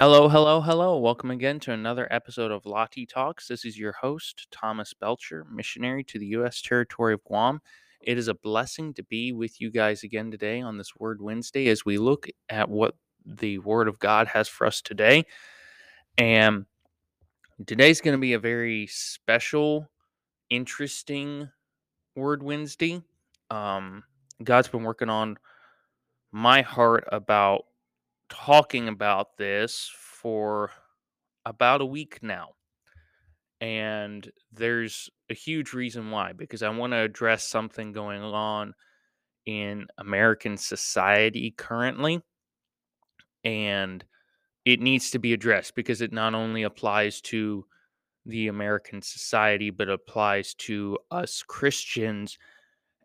Hello, hello, hello. Welcome again to another episode of Lottie Talks. This is your host, Thomas Belcher, missionary to the U.S. territory of Guam. It is a blessing to be with you guys again today on this Word Wednesday as we look at what the Word of God has for us today. And today's going to be a very special, interesting Word Wednesday. Um, God's been working on my heart about talking about this for about a week now. And there's a huge reason why, because I want to address something going on in American society currently. And it needs to be addressed because it not only applies to the American society, but applies to us Christians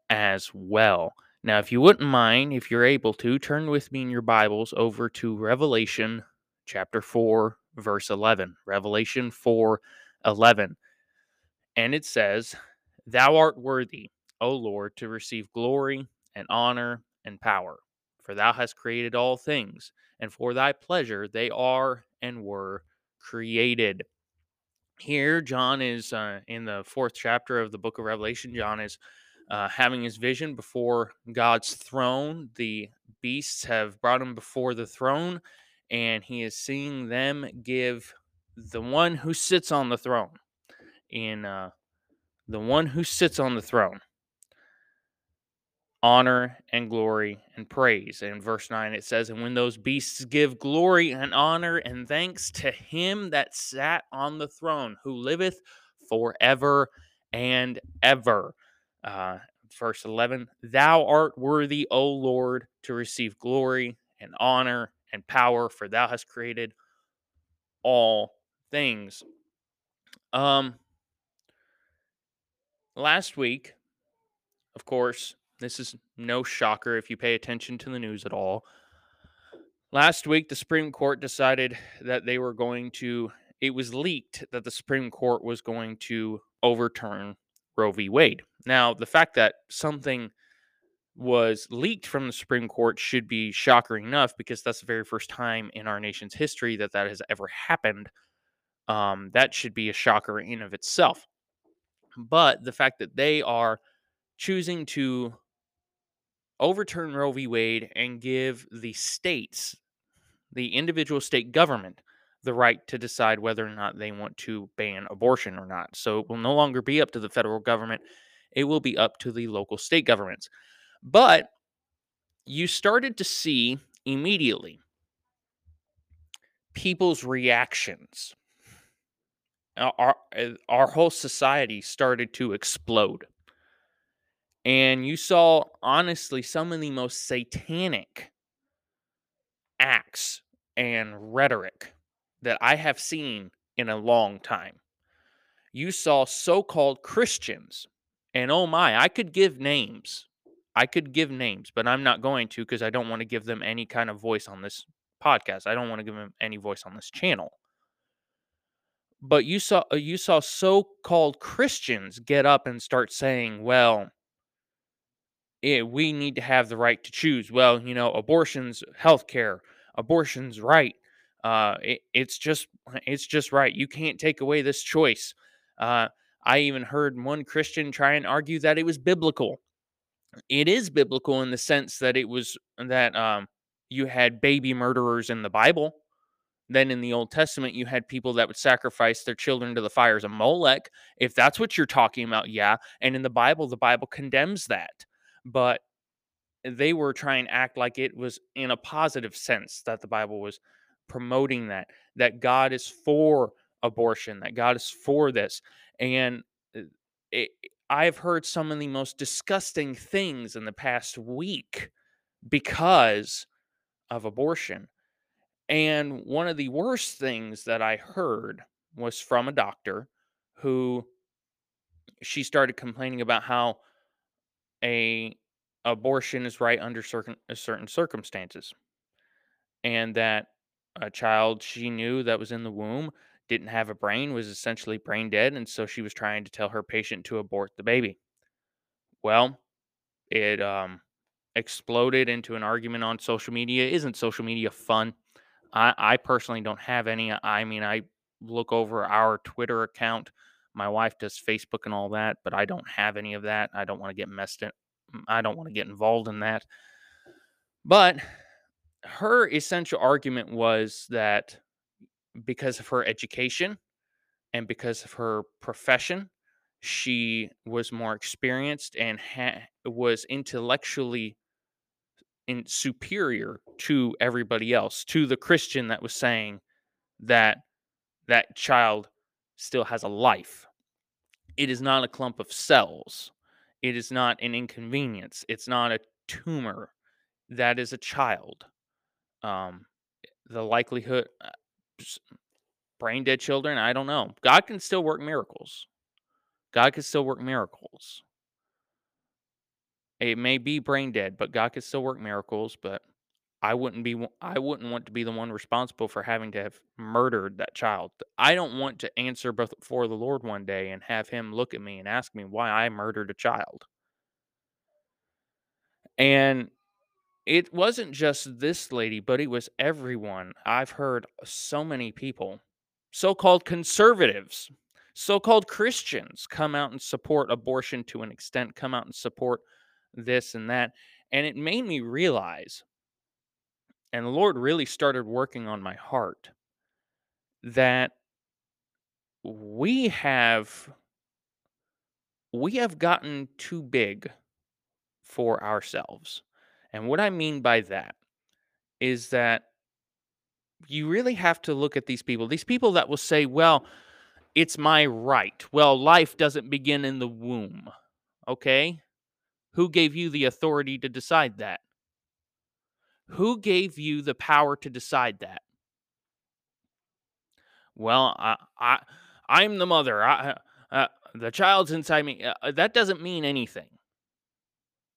as well. Now, if you wouldn't mind, if you're able to, turn with me in your Bibles over to Revelation chapter 4, verse 11. Revelation 4 11. And it says, Thou art worthy, O Lord, to receive glory and honor and power, for thou hast created all things, and for thy pleasure they are and were created. Here, John is uh, in the fourth chapter of the book of Revelation. John is uh, having his vision before God's throne. The beasts have brought him before the throne, and he is seeing them give the one who sits on the throne in uh, the one who sits on the throne honor and glory and praise. And in verse 9 it says, And when those beasts give glory and honor and thanks to him that sat on the throne, who liveth forever and ever. Uh, verse 11, Thou art worthy, O Lord, to receive glory and honor and power, for thou hast created all things. Um, last week, of course, this is no shocker if you pay attention to the news at all. Last week, the Supreme Court decided that they were going to, it was leaked that the Supreme Court was going to overturn Roe v. Wade. Now, the fact that something was leaked from the Supreme Court should be shocking enough because that's the very first time in our nation's history that that has ever happened. Um, that should be a shocker in of itself. But the fact that they are choosing to overturn Roe v. Wade and give the states, the individual state government, the right to decide whether or not they want to ban abortion or not. So it will no longer be up to the federal government, it will be up to the local state governments. But you started to see immediately people's reactions. Our, our eh, whole society started to explode. And you saw, honestly, some of the most satanic acts and rhetoric that I have seen in a long time. You saw so called Christians, and oh my, I could give names. I could give names, but I'm not going to because I don't want to give them any kind of voice on this podcast. I don't want to give them any voice on this channel. But you saw uh, you saw so-called Christians get up and start saying, "Well, it, we need to have the right to choose. Well, you know, abortion's healthcare, abortion's right. Uh, it, it's just it's just right. You can't take away this choice. Uh, I even heard one Christian try and argue that it was biblical. It is biblical in the sense that it was that um, you had baby murderers in the Bible. Then in the Old Testament, you had people that would sacrifice their children to the fires of Molech. If that's what you're talking about, yeah. And in the Bible, the Bible condemns that but they were trying to act like it was in a positive sense that the Bible was promoting that, that God is for abortion, that God is for this. And uh, it, I've heard some of the most disgusting things in the past week because of abortion. And one of the worst things that I heard was from a doctor who she started complaining about how a abortion is right under certain certain circumstances, and that a child she knew that was in the womb didn't have a brain was essentially brain dead, and so she was trying to tell her patient to abort the baby. Well, it um, exploded into an argument on social media. Isn't social media fun? I, I personally don't have any. I mean, I look over our Twitter account. My wife does Facebook and all that, but I don't have any of that. I don't want to get messed in. I don't want to get involved in that. But her essential argument was that because of her education and because of her profession, she was more experienced and ha- was intellectually in superior to everybody else, to the Christian that was saying that that child still has a life. It is not a clump of cells. It is not an inconvenience. It's not a tumor. That is a child. Um, the likelihood, uh, brain dead children, I don't know. God can still work miracles. God can still work miracles. It may be brain dead, but God can still work miracles. But I wouldn't be I wouldn't want to be the one responsible for having to have murdered that child. I don't want to answer before the Lord one day and have him look at me and ask me why I murdered a child. And it wasn't just this lady, but it was everyone. I've heard so many people, so-called conservatives, so-called Christians come out and support abortion to an extent, come out and support this and that. And it made me realize and the Lord really started working on my heart that we have we have gotten too big for ourselves. And what I mean by that is that you really have to look at these people. These people that will say, "Well, it's my right." Well, life doesn't begin in the womb. Okay? Who gave you the authority to decide that? Who gave you the power to decide that? Well, I, I I'm the mother. I, uh, the child's inside me. Uh, that doesn't mean anything.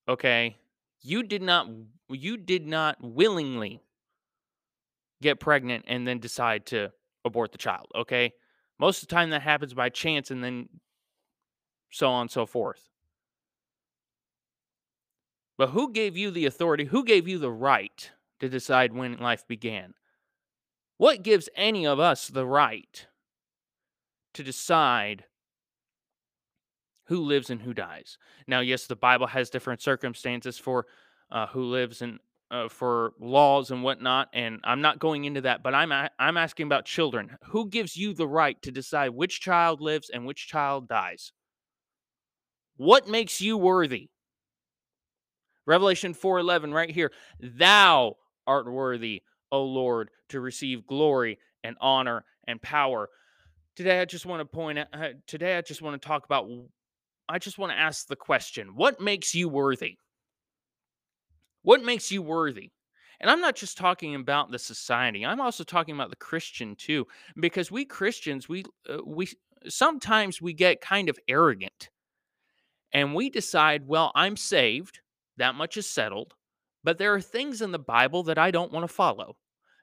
Okay? You did not you did not willingly get pregnant and then decide to abort the child, okay? Most of the time that happens by chance and then so on and so forth. But who gave you the authority? Who gave you the right to decide when life began? What gives any of us the right to decide who lives and who dies? Now, yes, the Bible has different circumstances for uh, who lives and uh, for laws and whatnot, and I'm not going into that. But I'm I'm asking about children. Who gives you the right to decide which child lives and which child dies? What makes you worthy? Revelation 4:11 right here. Thou art worthy, O Lord, to receive glory and honor and power. Today I just want to point out uh, today I just want to talk about I just want to ask the question, what makes you worthy? What makes you worthy? And I'm not just talking about the society. I'm also talking about the Christian too because we Christians we uh, we sometimes we get kind of arrogant. And we decide, well, I'm saved. That much is settled. But there are things in the Bible that I don't want to follow.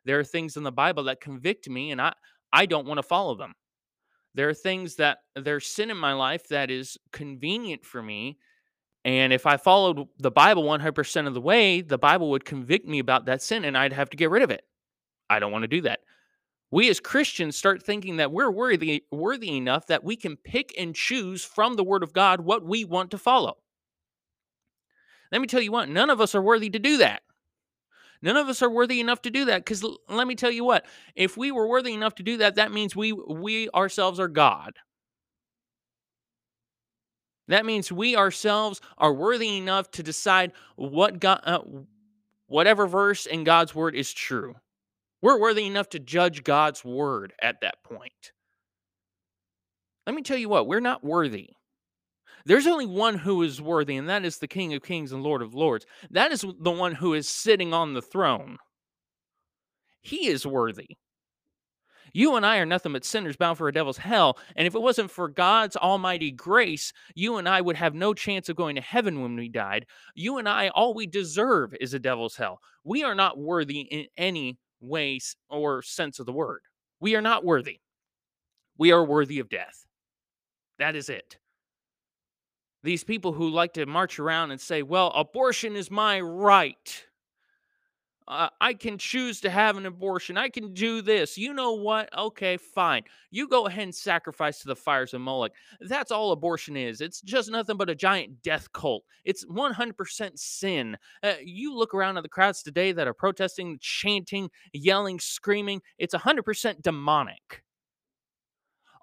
There are things in the Bible that convict me and I I don't want to follow them. There are things that there's sin in my life that is convenient for me and if I followed the Bible 100% of the way, the Bible would convict me about that sin and I'd have to get rid of it. I don't want to do that. We as Christians start thinking that we're worthy worthy enough that we can pick and choose from the word of God what we want to follow. Let me tell you what, none of us are worthy to do that. None of us are worthy enough to do that because l- let me tell you what, if we were worthy enough to do that, that means we we ourselves are God. That means we ourselves are worthy enough to decide what God, uh, whatever verse in God's word is true. We're worthy enough to judge God's word at that point. Let me tell you what, we're not worthy. There's only one who is worthy, and that is the King of Kings and Lord of Lords. That is the one who is sitting on the throne. He is worthy. You and I are nothing but sinners bound for a devil's hell. And if it wasn't for God's almighty grace, you and I would have no chance of going to heaven when we died. You and I, all we deserve is a devil's hell. We are not worthy in any way or sense of the word. We are not worthy. We are worthy of death. That is it these people who like to march around and say, well, abortion is my right. uh, I can choose to have an abortion. I can do this. You know what? Okay, fine. You go ahead and sacrifice to the fires of Moloch. That's all abortion is. It's just nothing but a giant death cult. It's 100% sin. Uh, you look around at the crowds today that are protesting, chanting, yelling, screaming. It's 100% demonic.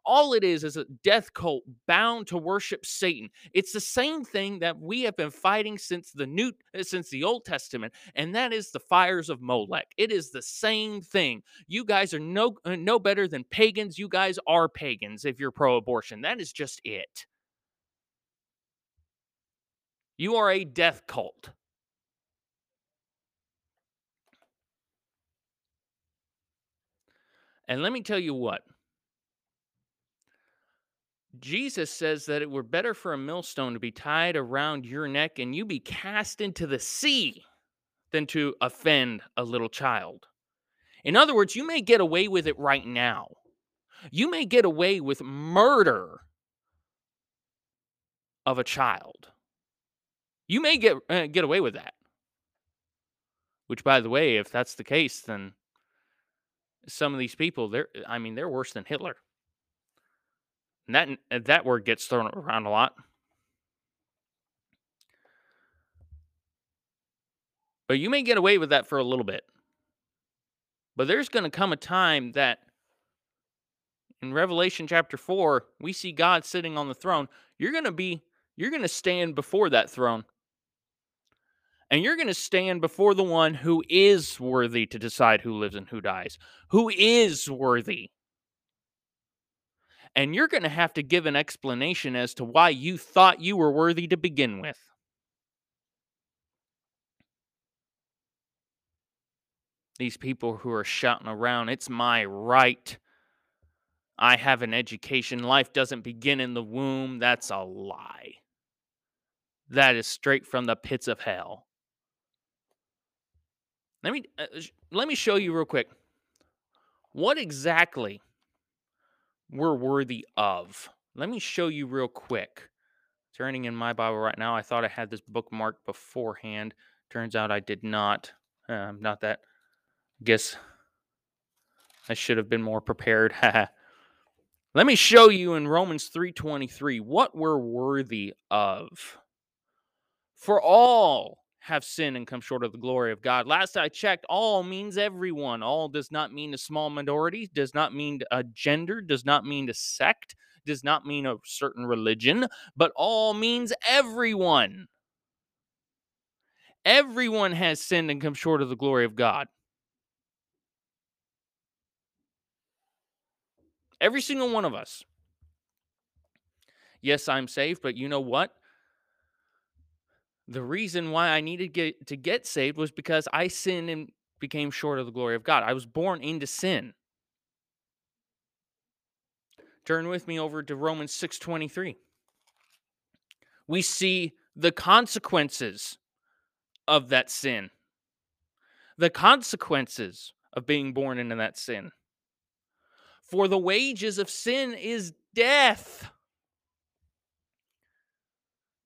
All it is is a death cult bound to worship Satan. It's the same thing that we have been fighting since the new uh, since the Old Testament, and that is the fires of Molech. It is the same thing. You guys are no uh, no better than pagans. You guys are pagans if you're pro-abortion. That is just it. You are a death cult. And let me tell you what, Jesus says that it were better for a millstone to be tied around your neck and you be cast into the sea than to offend a little child. In other words, you may get away with it right now. You may get away with murder of a child. You may get uh, get away with that. Which by the way, if that's the case, then some of these people they're I mean, they're worse than Hitler. And that that word gets thrown around a lot. But you may get away with that for a little bit. But there's going to come a time that in Revelation chapter 4, we see God sitting on the throne. You're going to be you're going to stand before that throne. And you're going to stand before the one who is worthy to decide who lives and who dies. Who is worthy and you're going to have to give an explanation as to why you thought you were worthy to begin with. These people who are shouting around, it's my right. I have an education. Life doesn't begin in the womb. That's a lie. That is straight from the pits of hell. Let me uh, let me show you real quick. What exactly we're worthy of. Let me show you real quick. Turning in my Bible right now. I thought I had this bookmarked beforehand. Turns out I did not. Um, not that. I guess I should have been more prepared. Let me show you in Romans 3:23 what we're worthy of. For all have sinned and come short of the glory of God. Last I checked, all means everyone. All does not mean a small minority, does not mean a gender, does not mean a sect, does not mean a certain religion, but all means everyone. Everyone has sinned and come short of the glory of God. Every single one of us. Yes, I'm saved, but you know what? The reason why I needed to get, to get saved was because I sinned and became short of the glory of God. I was born into sin. Turn with me over to Romans 6:23. We see the consequences of that sin. The consequences of being born into that sin. For the wages of sin is death.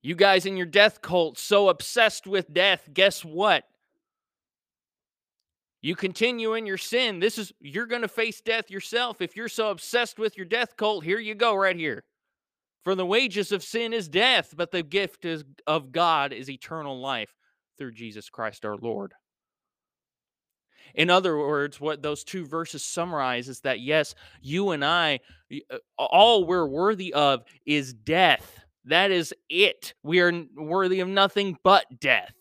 You guys in your death cult, so obsessed with death, guess what? You continue in your sin. This is, you're going to face death yourself. If you're so obsessed with your death cult, here you go, right here. For the wages of sin is death, but the gift is, of God is eternal life through Jesus Christ our Lord. In other words, what those two verses summarize is that yes, you and I, all we're worthy of is death. That is it. We are worthy of nothing but death.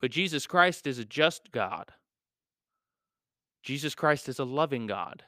But Jesus Christ is a just God. Jesus Christ is a loving God.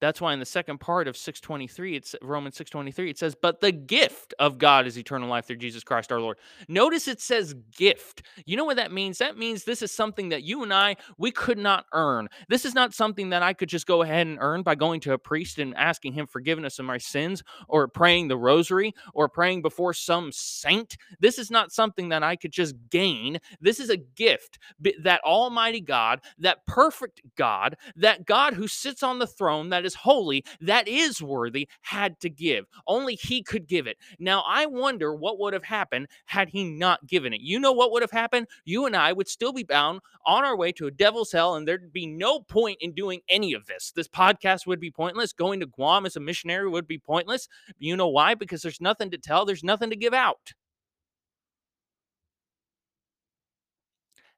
That's why in the second part of 623, it's Romans 623, it says, But the gift of God is eternal life through Jesus Christ our Lord. Notice it says gift. You know what that means? That means this is something that you and I, we could not earn. This is not something that I could just go ahead and earn by going to a priest and asking him forgiveness of my sins, or praying the rosary, or praying before some saint. This is not something that I could just gain. This is a gift that Almighty God, that perfect God, that God who sits on the throne, that is is holy, that is worthy, had to give. Only he could give it. Now, I wonder what would have happened had he not given it. You know what would have happened? You and I would still be bound on our way to a devil's hell, and there'd be no point in doing any of this. This podcast would be pointless. Going to Guam as a missionary would be pointless. You know why? Because there's nothing to tell, there's nothing to give out.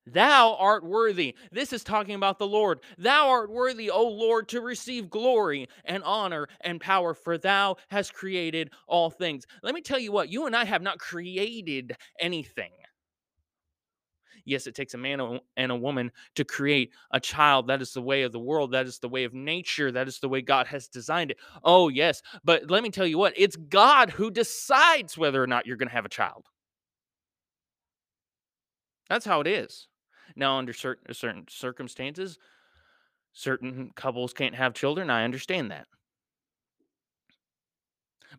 Thou art worthy. This is talking about the Lord. Thou art worthy, O Lord, to receive glory and honor and power, for thou hast created all things. Let me tell you what, you and I have not created anything. Yes, it takes a man and a woman to create a child. That is the way of the world. That is the way of nature. That is the way God has designed it. Oh, yes. But let me tell you what, it's God who decides whether or not you're going to have a child. That's how it is. Now, under certain uh, certain circumstances, certain couples can't have children. I understand that.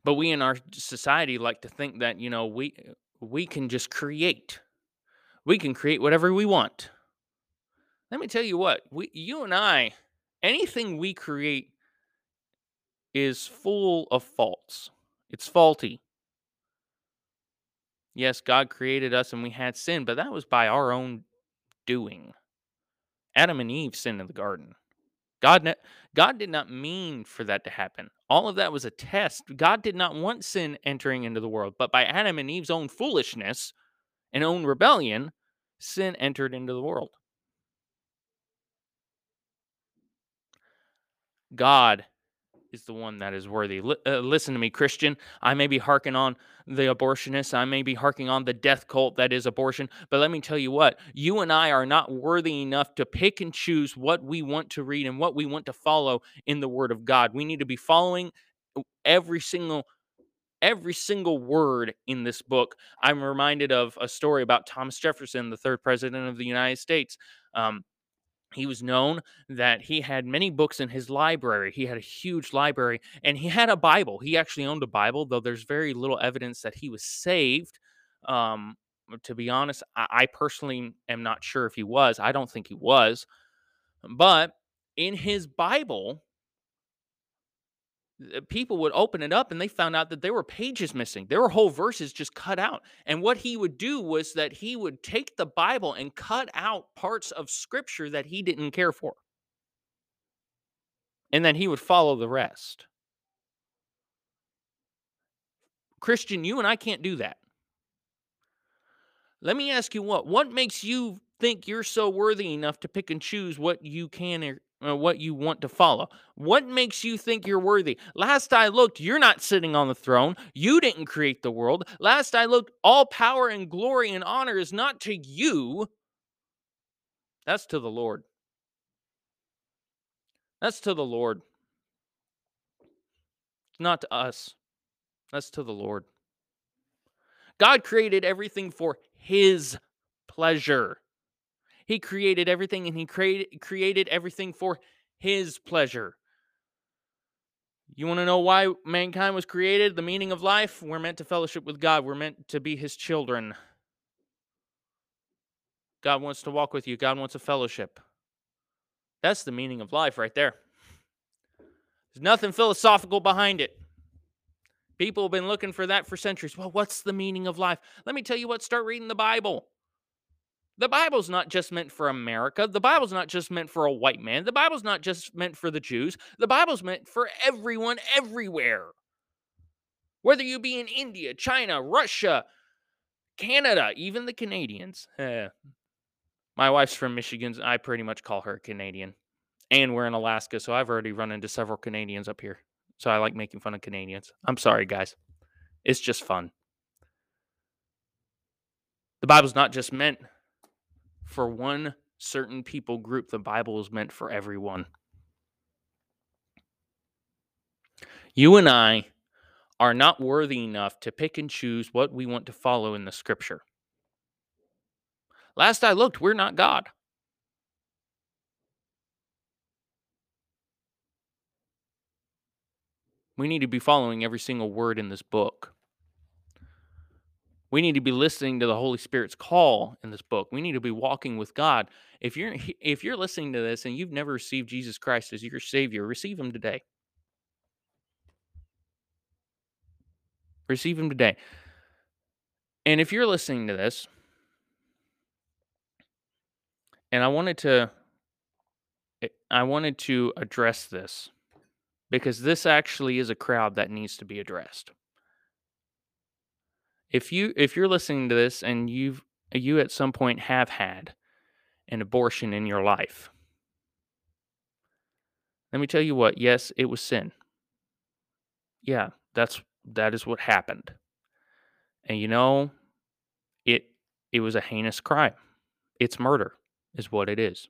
But we in our society like to think that, you know, we uh, we can just create. We can create whatever we want. Let me tell you what, we you and I, anything we create is full of faults. It's faulty. Yes, God created us and we had sin, but that was by our own doing. Adam and Eve sinned in the garden. God, ne- God did not mean for that to happen. All of that was a test. God did not want sin entering into the world, but by Adam and Eve's own foolishness and own rebellion, sin entered into the world. God is the one that is worthy. L- uh, listen to me, Christian. I may be harking on the abortionists. I may be harking on the death cult that is abortion. But let me tell you what, you and I are not worthy enough to pick and choose what we want to read and what we want to follow in the Word of God. We need to be following every single every single word in this book. I'm reminded of a story about Thomas Jefferson, the third president of the United States. Um, he was known that he had many books in his library. He had a huge library and he had a Bible. He actually owned a Bible, though there's very little evidence that he was saved. Um, to be honest, I, I personally am not sure if he was. I don't think he was. But in his Bible, Uh, people would open it up and they found out that there were pages missing. There were whole verses just cut out. And what he would do was that he would take the Bible and cut out parts of scripture that he didn't care for. And then he would follow the rest. Christian, you and I can't do that. Let me ask you what what makes you think you're so worthy enough to pick and choose what you can uh, what you want to follow. What makes you think you're worthy? Last I looked, you're not sitting on the throne. You didn't create the world. Last I looked, all power and glory and honor is not to you. That's to the Lord. That's to the Lord. It's not to us. That's to the Lord. God created everything for his pleasure. He created everything and he created created everything for his pleasure. You want to know why mankind was created? The meaning of life? We're meant to fellowship with God. We're meant to be his children. God wants to walk with you. God wants a fellowship. That's the meaning of life right there. There's nothing philosophical behind it. People have been looking for that for centuries. Well, what's the meaning of life? Let me tell you what, start reading the Bible. The Bible's not just meant for America. The Bible's not just meant for a white man. The Bible's not just meant for the Jews. The Bible's meant for everyone everywhere. Whether you be in India, China, Russia, Canada, even the Canadians. Eh. My wife's from Michigan. I pretty much call her Canadian. And we're in Alaska, so I've already run into several Canadians up here. So I like making fun of Canadians. I'm sorry, guys. It's just fun. The Bible's not just meant for one certain people group. The Bible is meant for everyone. You and I are not worthy enough to pick and choose what we want to follow in the scripture. Last I looked, we're not God. We need to be following every single word in this book. We need to be listening to the Holy Spirit's call in this book. We need to be walking with God. If you're if you're listening to this and you've never received Jesus Christ as your savior, receive him today. Receive him today. And if you're listening to this, and I wanted to eh, I wanted to address this because this actually is a crowd that needs to be addressed. If you if you're listening to this and you've you at some point have had an abortion in your life, let me tell you what, yes, it was sin. Yeah, that's that is what happened. And you know, it it was a heinous crime. It's murder is what it is.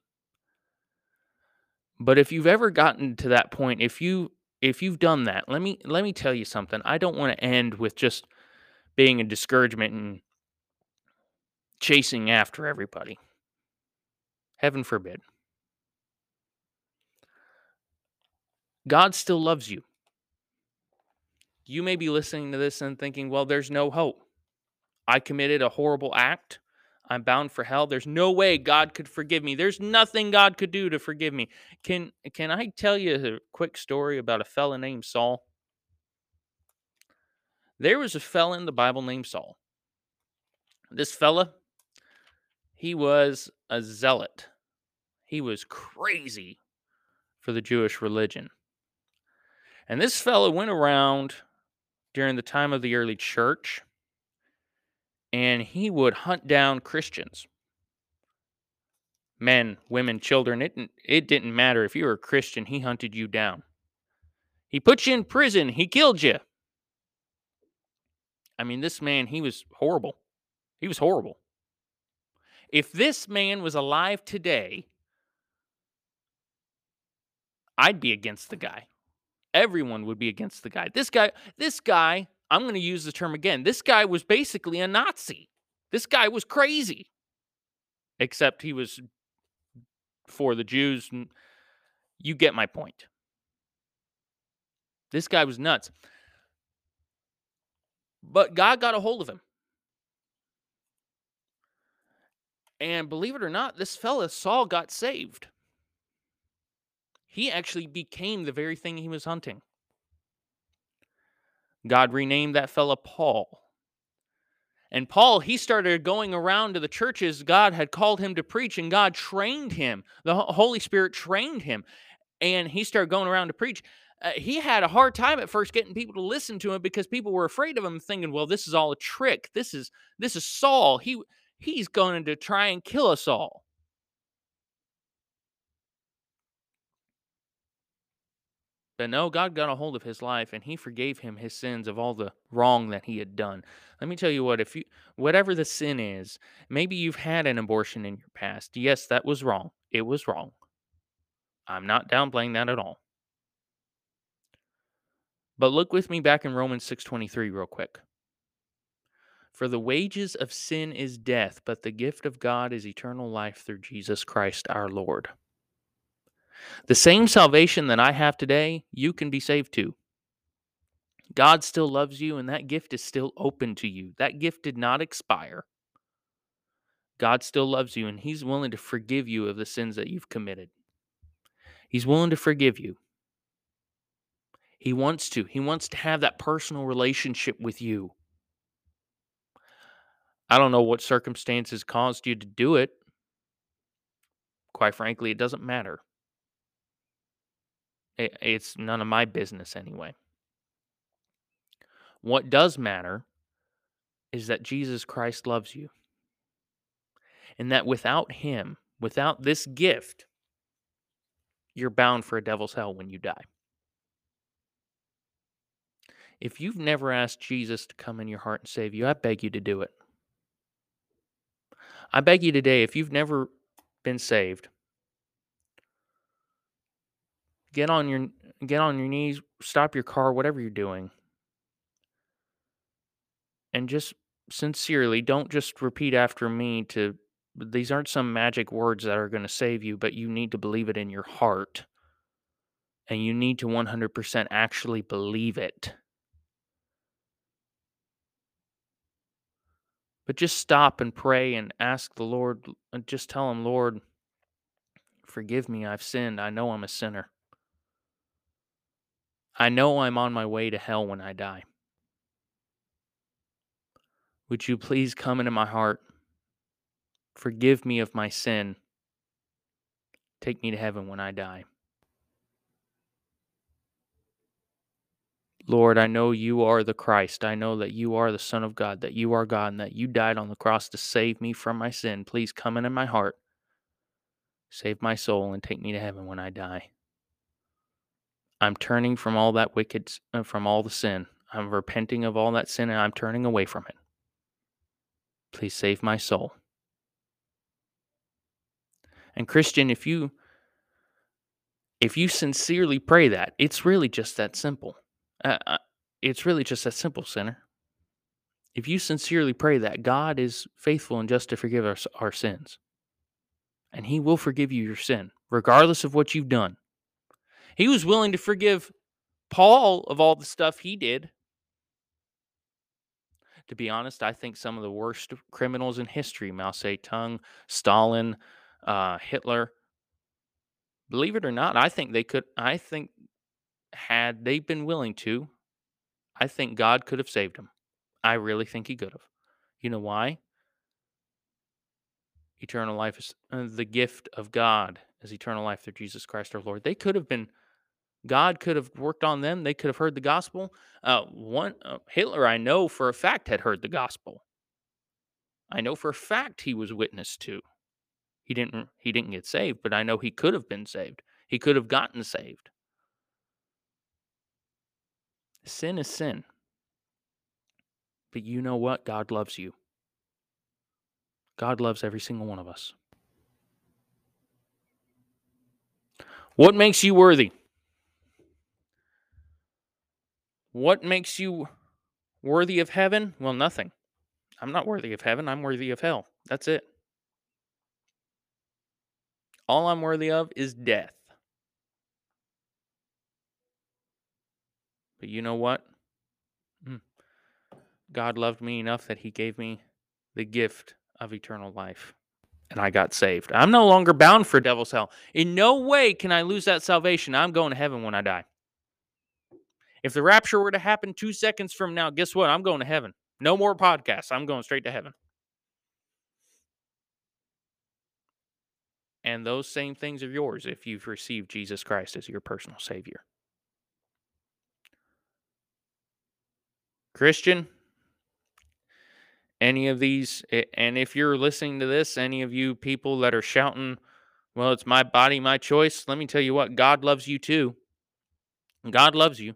But if you've ever gotten to that point, if you if you've done that, let me let me tell you something. I don't want to end with just being a discouragement and chasing after everybody. Heaven forbid. God still loves you. You may be listening to this and thinking, well, there's no hope. I committed a horrible act. I'm bound for hell. There's no way God could forgive me. There's nothing God could do to forgive me. Can can I tell you a quick story about a fella named Saul? There was a fella in the Bible named Saul. This fella, he was a zealot. He was crazy for the Jewish religion. And this fella went around during the time of the early church and he would hunt down Christians. Men, women, children, it, it didn't matter. If you were a Christian, he hunted you down. He put you in prison, he killed you. I mean, this man, he was horrible. He was horrible. If this man was alive today, I'd be against the guy. Everyone would be against the guy. This guy, this guy I'm going to use the term again. This guy was basically a Nazi. This guy was crazy, except he was for the Jews. You get my point. This guy was nuts. But God got a hold of him. And believe it or not, this fella, Saul, got saved. He actually became the very thing he was hunting. God renamed that fella Paul. And Paul, he started going around to the churches God had called him to preach, and God trained him. The Holy Spirit trained him, and he started going around to preach. Uh, he had a hard time at first getting people to listen to him because people were afraid of him, thinking, "Well, this is all a trick. This is this is Saul. He he's going to try and kill us all." But no, God got a hold of his life and he forgave him his sins of all the wrong that he had done. Let me tell you what, if you whatever the sin is, maybe you've had an abortion in your past. Yes, that was wrong. It was wrong. I'm not downplaying that at all. But look with me back in Romans 6:23 real quick. For the wages of sin is death, but the gift of God is eternal life through Jesus Christ our Lord. The same salvation that I have today, you can be saved too. God still loves you, and that gift is still open to you. That gift did not expire. God still loves you, and He's willing to forgive you of the sins that you've committed. He's willing to forgive you. He wants to. He wants to have that personal relationship with you. I don't know what circumstances caused you to do it. Quite frankly, it doesn't matter. It, it's none of my business anyway. What does matter is that Jesus Christ loves you. And that without Him, without this gift, you're bound for a devil's hell when you die. If you've never asked Jesus to come in your heart and save you, I beg you to do it. I beg you today, if you've never been saved, get on your get on your knees, stop your car, whatever you're doing. And just sincerely, don't just repeat after me to these aren't some magic words that are going to save you, but you need to believe it in your heart. And you need to 100% actually believe it. But just stop and pray and ask the Lord, and just tell Him, Lord, forgive me. I've sinned. I know I'm a sinner. I know I'm on my way to hell when I die. Would you please come into my heart? Forgive me of my sin. Take me to heaven when I die. Lord, I know you are the Christ. I know that you are the Son of God, that you are God, and that you died on the cross to save me from my sin. Please come into my heart, save my soul, and take me to heaven when I die. I'm turning from all that wicked, uh, from all the sin. I'm repenting of all that sin, and I'm turning away from it. Please save my soul. And Christian, if you if you sincerely pray that, it's really just that simple. Uh, uh, it's really just that simple, sinner. If you sincerely pray that, God is faithful and just to forgive us our sins. And He will forgive you your sin, regardless of what you've done. He was willing to forgive Paul of all the stuff he did. To be honest, I think some of the worst criminals in history, Mao Zedong, Stalin, uh, Hitler, believe it or not, I think they could, I think had they been willing to, I think God could have saved him. I really think he could have. You know why? Eternal life is uh, the gift of God is eternal life through Jesus Christ our Lord. They could have been, God could have worked on them. They could have heard the gospel. Uh, one uh, Hitler, I know for a fact, had heard the gospel. I know for a fact he was witness to. He didn't. He didn't get saved, but I know he could have been saved. He could have gotten saved. Sin is sin. But you know what? God loves you. God loves every single one of us. What makes you worthy? What makes you worthy of heaven? Well, nothing. I'm not worthy of heaven. I'm worthy of hell. That's it. All I'm worthy of is death. But you know what? Hmm. God loved me enough that he gave me the gift of eternal life. And I got saved. I'm no longer bound for devil's hell. In no way can I lose that salvation. I'm going to heaven when I die. If the rapture were to happen two seconds from now, guess what? I'm going to heaven. No more podcasts. I'm going straight to heaven. And those same things are yours if you've received Jesus Christ as your personal Savior. Christian, any of these, and if you're listening to this, any of you people that are shouting, well, it's my body, my choice, let me tell you what, God loves you too. God loves you.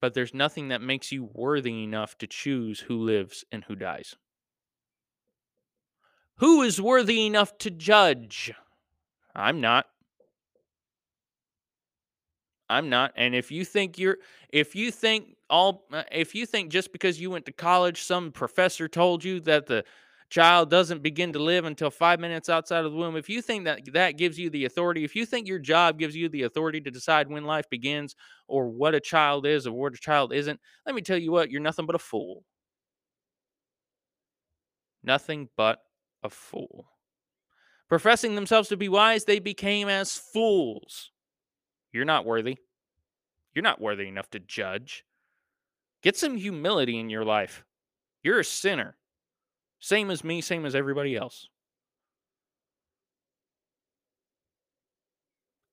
But there's nothing that makes you worthy enough to choose who lives and who dies. Who is worthy enough to judge? I'm not. I'm not. And if you think you're, if you think all, uh, if you think just because you went to college, some professor told you that the child doesn't begin to live until five minutes outside of the womb, if you think that that gives you the authority, if you think your job gives you the authority to decide when life begins or what a child is or what a child isn't, let me tell you what, you're nothing but a fool. Nothing but a fool. Professing themselves to be wise, they became as fools. You're not worthy. You're not worthy enough to judge. Get some humility in your life. You're a sinner. Same as me, same as everybody else.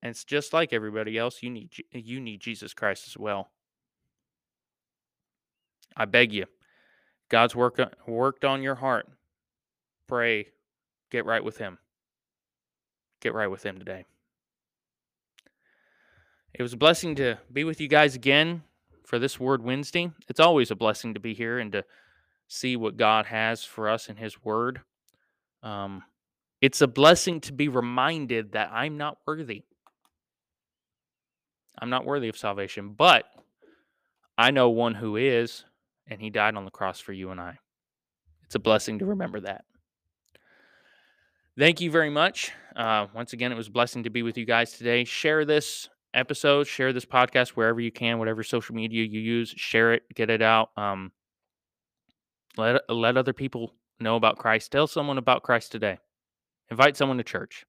And it's just like everybody else, you need you need Jesus Christ as well. I beg you. God's work uh, worked on your heart. Pray, get right with him. Get right with him today. It was a blessing to be with you guys again for this Word Wednesday. It's always a blessing to be here and to see what God has for us in His Word. Um, it's a blessing to be reminded that I'm not worthy. I'm not worthy of salvation, but I know one who is, and He died on the cross for you and I. It's a blessing to remember that. Thank you very much. Uh, once again, it was a blessing to be with you guys today. Share this episode, share this podcast wherever you can, whatever social media you use, share it, get it out. Um, let let other people know about Christ. Tell someone about Christ today. Invite someone to church.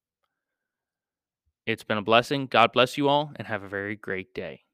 It's been a blessing. God bless you all and have a very great day.